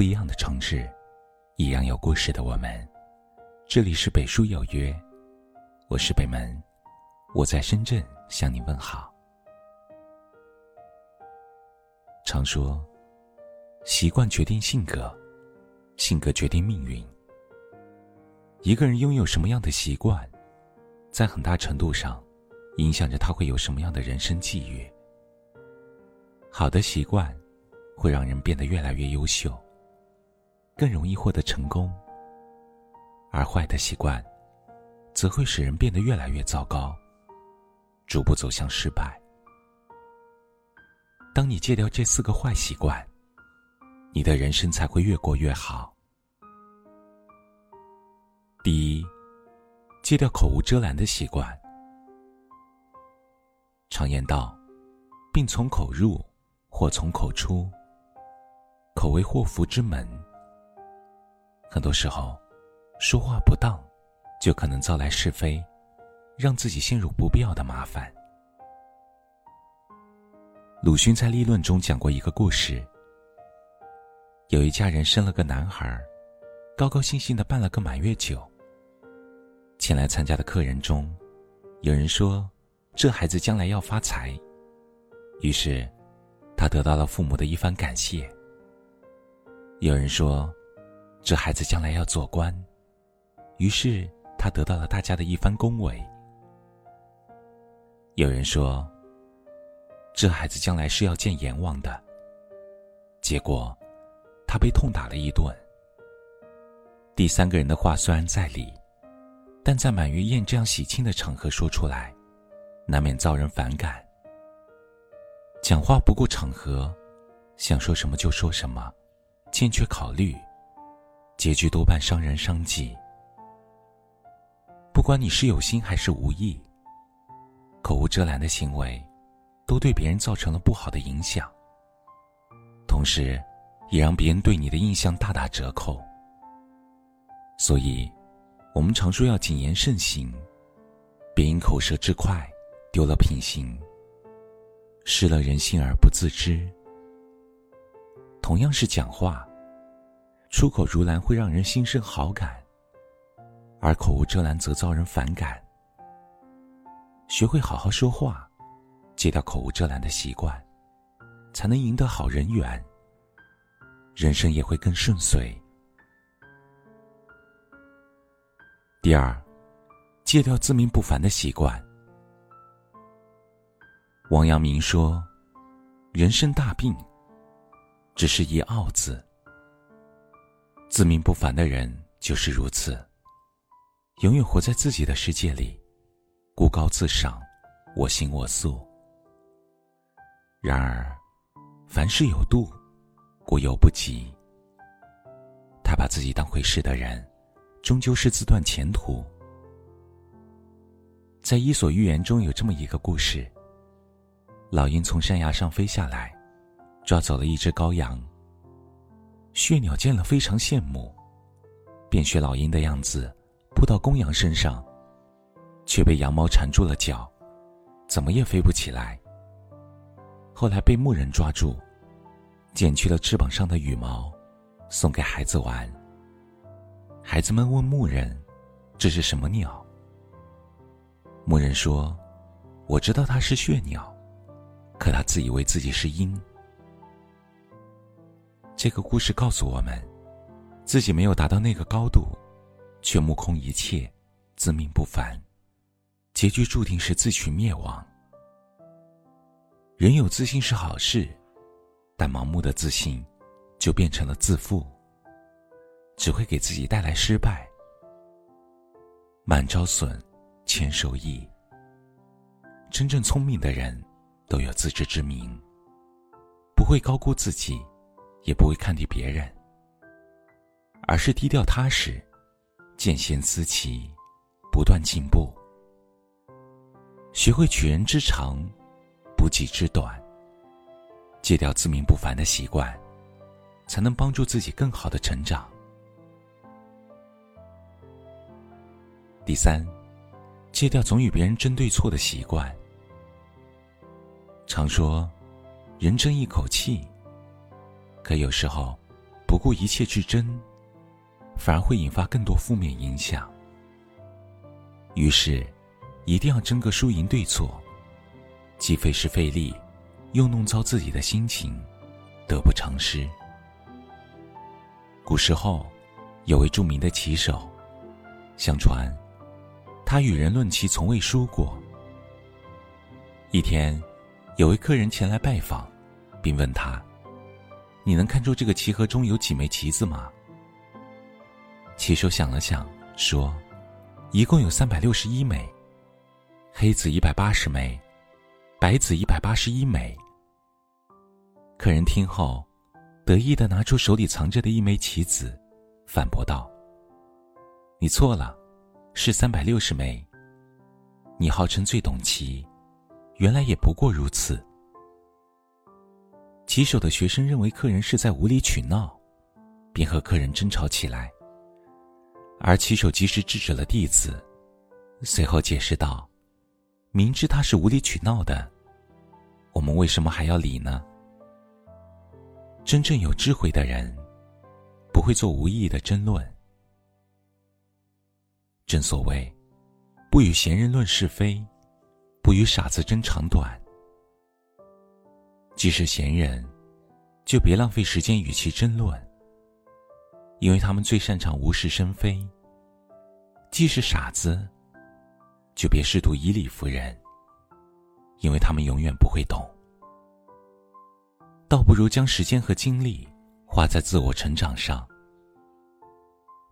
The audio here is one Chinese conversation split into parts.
不一样的城市，一样有故事的我们。这里是北书有约，我是北门，我在深圳向你问好。常说，习惯决定性格，性格决定命运。一个人拥有什么样的习惯，在很大程度上，影响着他会有什么样的人生际遇。好的习惯，会让人变得越来越优秀，更容易获得成功；而坏的习惯，则会使人变得越来越糟糕，逐步走向失败。当你戒掉这四个坏习惯，你的人生才会越过越好。第一，戒掉口无遮拦的习惯。常言道：“病从口入，祸从口出。”口为祸福之门。很多时候，说话不当，就可能招来是非，让自己陷入不必要的麻烦。鲁迅在立论中讲过一个故事：有一家人生了个男孩，高高兴兴的办了个满月酒。前来参加的客人中，有人说：“这孩子将来要发财。”于是，他得到了父母的一番感谢。有人说：“这孩子将来要做官。”于是，他得到了大家的一番恭维。有人说：“这孩子将来是要见阎王的。”结果，他被痛打了一顿。第三个人的话虽然在理。但在满月宴这样喜庆的场合说出来，难免遭人反感。讲话不顾场合，想说什么就说什么，欠缺考虑，结局多半伤人伤己。不管你是有心还是无意，口无遮拦的行为，都对别人造成了不好的影响，同时，也让别人对你的印象大打折扣。所以。我们常说要谨言慎行，别因口舌之快丢了品行，失了人心而不自知。同样是讲话，出口如兰会让人心生好感，而口无遮拦则遭人反感。学会好好说话，戒掉口无遮拦的习惯，才能赢得好人缘，人生也会更顺遂。第二，戒掉自命不凡的习惯。王阳明说：“人生大病，只是一傲字。自命不凡的人就是如此，永远活在自己的世界里，孤高自赏，我行我素。然而，凡事有度，过犹不及。他把自己当回事的人。”终究是自断前途。在《伊索寓言》中有这么一个故事：老鹰从山崖上飞下来，抓走了一只羔羊。血鸟见了非常羡慕，便学老鹰的样子扑到公羊身上，却被羊毛缠住了脚，怎么也飞不起来。后来被牧人抓住，剪去了翅膀上的羽毛，送给孩子玩。孩子们问牧人：“这是什么鸟？”牧人说：“我知道它是血鸟，可它自以为自己是鹰。”这个故事告诉我们，自己没有达到那个高度，却目空一切，自命不凡，结局注定是自取灭亡。人有自信是好事，但盲目的自信，就变成了自负。只会给自己带来失败。满招损，谦受益。真正聪明的人，都有自知之明，不会高估自己，也不会看低别人，而是低调踏实，见贤思齐，不断进步。学会取人之长，补己之短，戒掉自命不凡的习惯，才能帮助自己更好的成长。第三，戒掉总与别人争对错的习惯。常说，人争一口气，可有时候，不顾一切去争，反而会引发更多负面影响。于是，一定要争个输赢对错，既费时费力，又弄糟自己的心情，得不偿失。古时候，有位著名的棋手，相传，他与人论棋从未输过。一天，有位客人前来拜访，并问他。你能看出这个棋盒中有几枚棋子吗？棋手想了想，说：“一共有三百六十一枚，黑子一百八十枚，白子一百八十一枚。”客人听后，得意的拿出手里藏着的一枚棋子，反驳道：“你错了，是三百六十枚。你号称最懂棋，原来也不过如此。”棋手的学生认为客人是在无理取闹，便和客人争吵起来。而棋手及时制止了弟子，随后解释道：“明知他是无理取闹的，我们为什么还要理呢？”真正有智慧的人，不会做无意义的争论。正所谓，不与闲人论是非，不与傻子争长短。既是闲人，就别浪费时间与其争论，因为他们最擅长无事生非；既是傻子，就别试图以理服人，因为他们永远不会懂。倒不如将时间和精力花在自我成长上。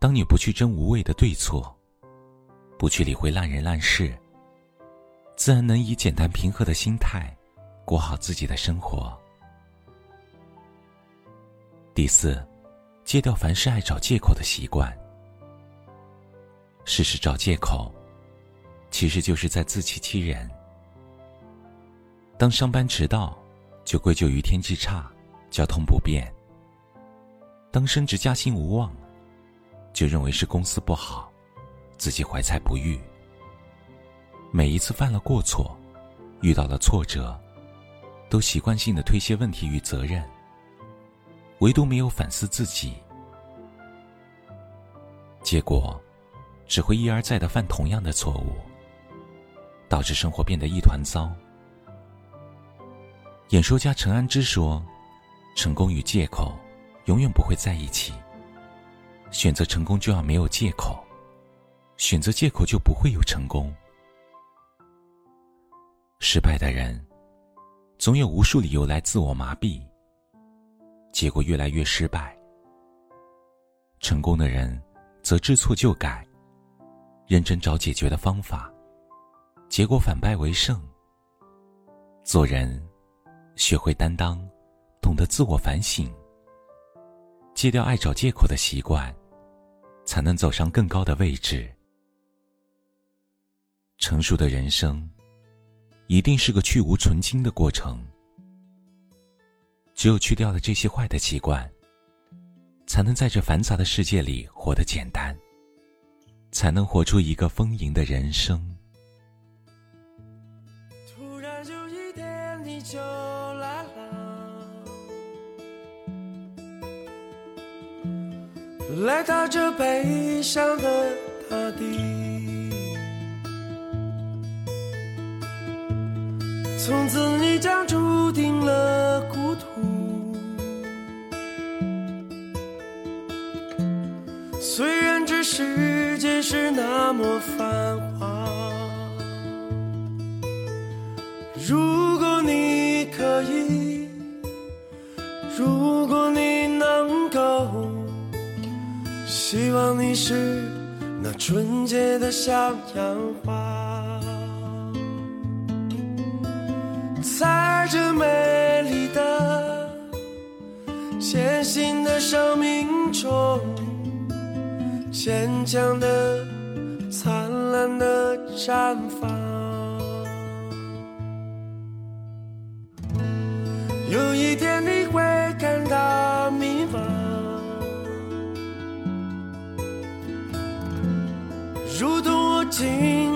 当你不去争无谓的对错，不去理会烂人烂事，自然能以简单平和的心态。过好自己的生活。第四，戒掉凡事爱找借口的习惯。事事找借口，其实就是在自欺欺人。当上班迟到，就归咎于天气差、交通不便；当升职加薪无望，就认为是公司不好，自己怀才不遇。每一次犯了过错，遇到了挫折。都习惯性的推卸问题与责任，唯独没有反思自己，结果只会一而再的犯同样的错误，导致生活变得一团糟。演说家陈安之说：“成功与借口永远不会在一起。选择成功就要没有借口，选择借口就不会有成功。失败的人。”总有无数理由来自我麻痹，结果越来越失败。成功的人则知错就改，认真找解决的方法，结果反败为胜。做人，学会担当，懂得自我反省，戒掉爱找借口的习惯，才能走上更高的位置。成熟的人生。一定是个去无存精的过程。只有去掉了这些坏的习惯，才能在这繁杂的世界里活得简单，才能活出一个丰盈的人生。突然有一天你就来了，来到这悲伤的大地。从此你将注定了孤独。虽然这世界是那么繁华，如果你可以，如果你能够，希望你是那纯洁的向阳花。在这美丽的、艰辛的生命中，坚强的、灿烂的绽放。有一天你会感到迷茫，如同我经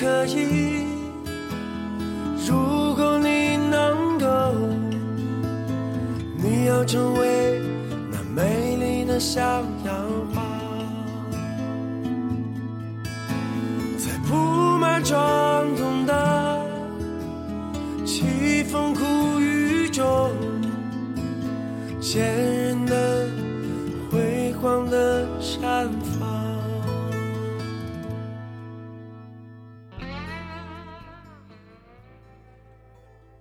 可以，如果你能够，你要成为那美丽的小样花，在布满伤痛的凄风苦雨中。坚韧的、辉煌的绽放。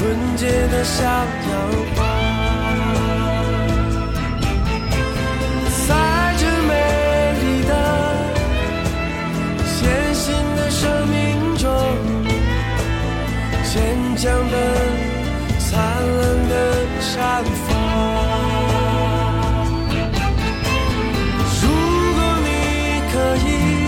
纯洁的小莲花，在这美丽的、艰辛的生命中，坚强的、灿烂的绽放。如果你可以。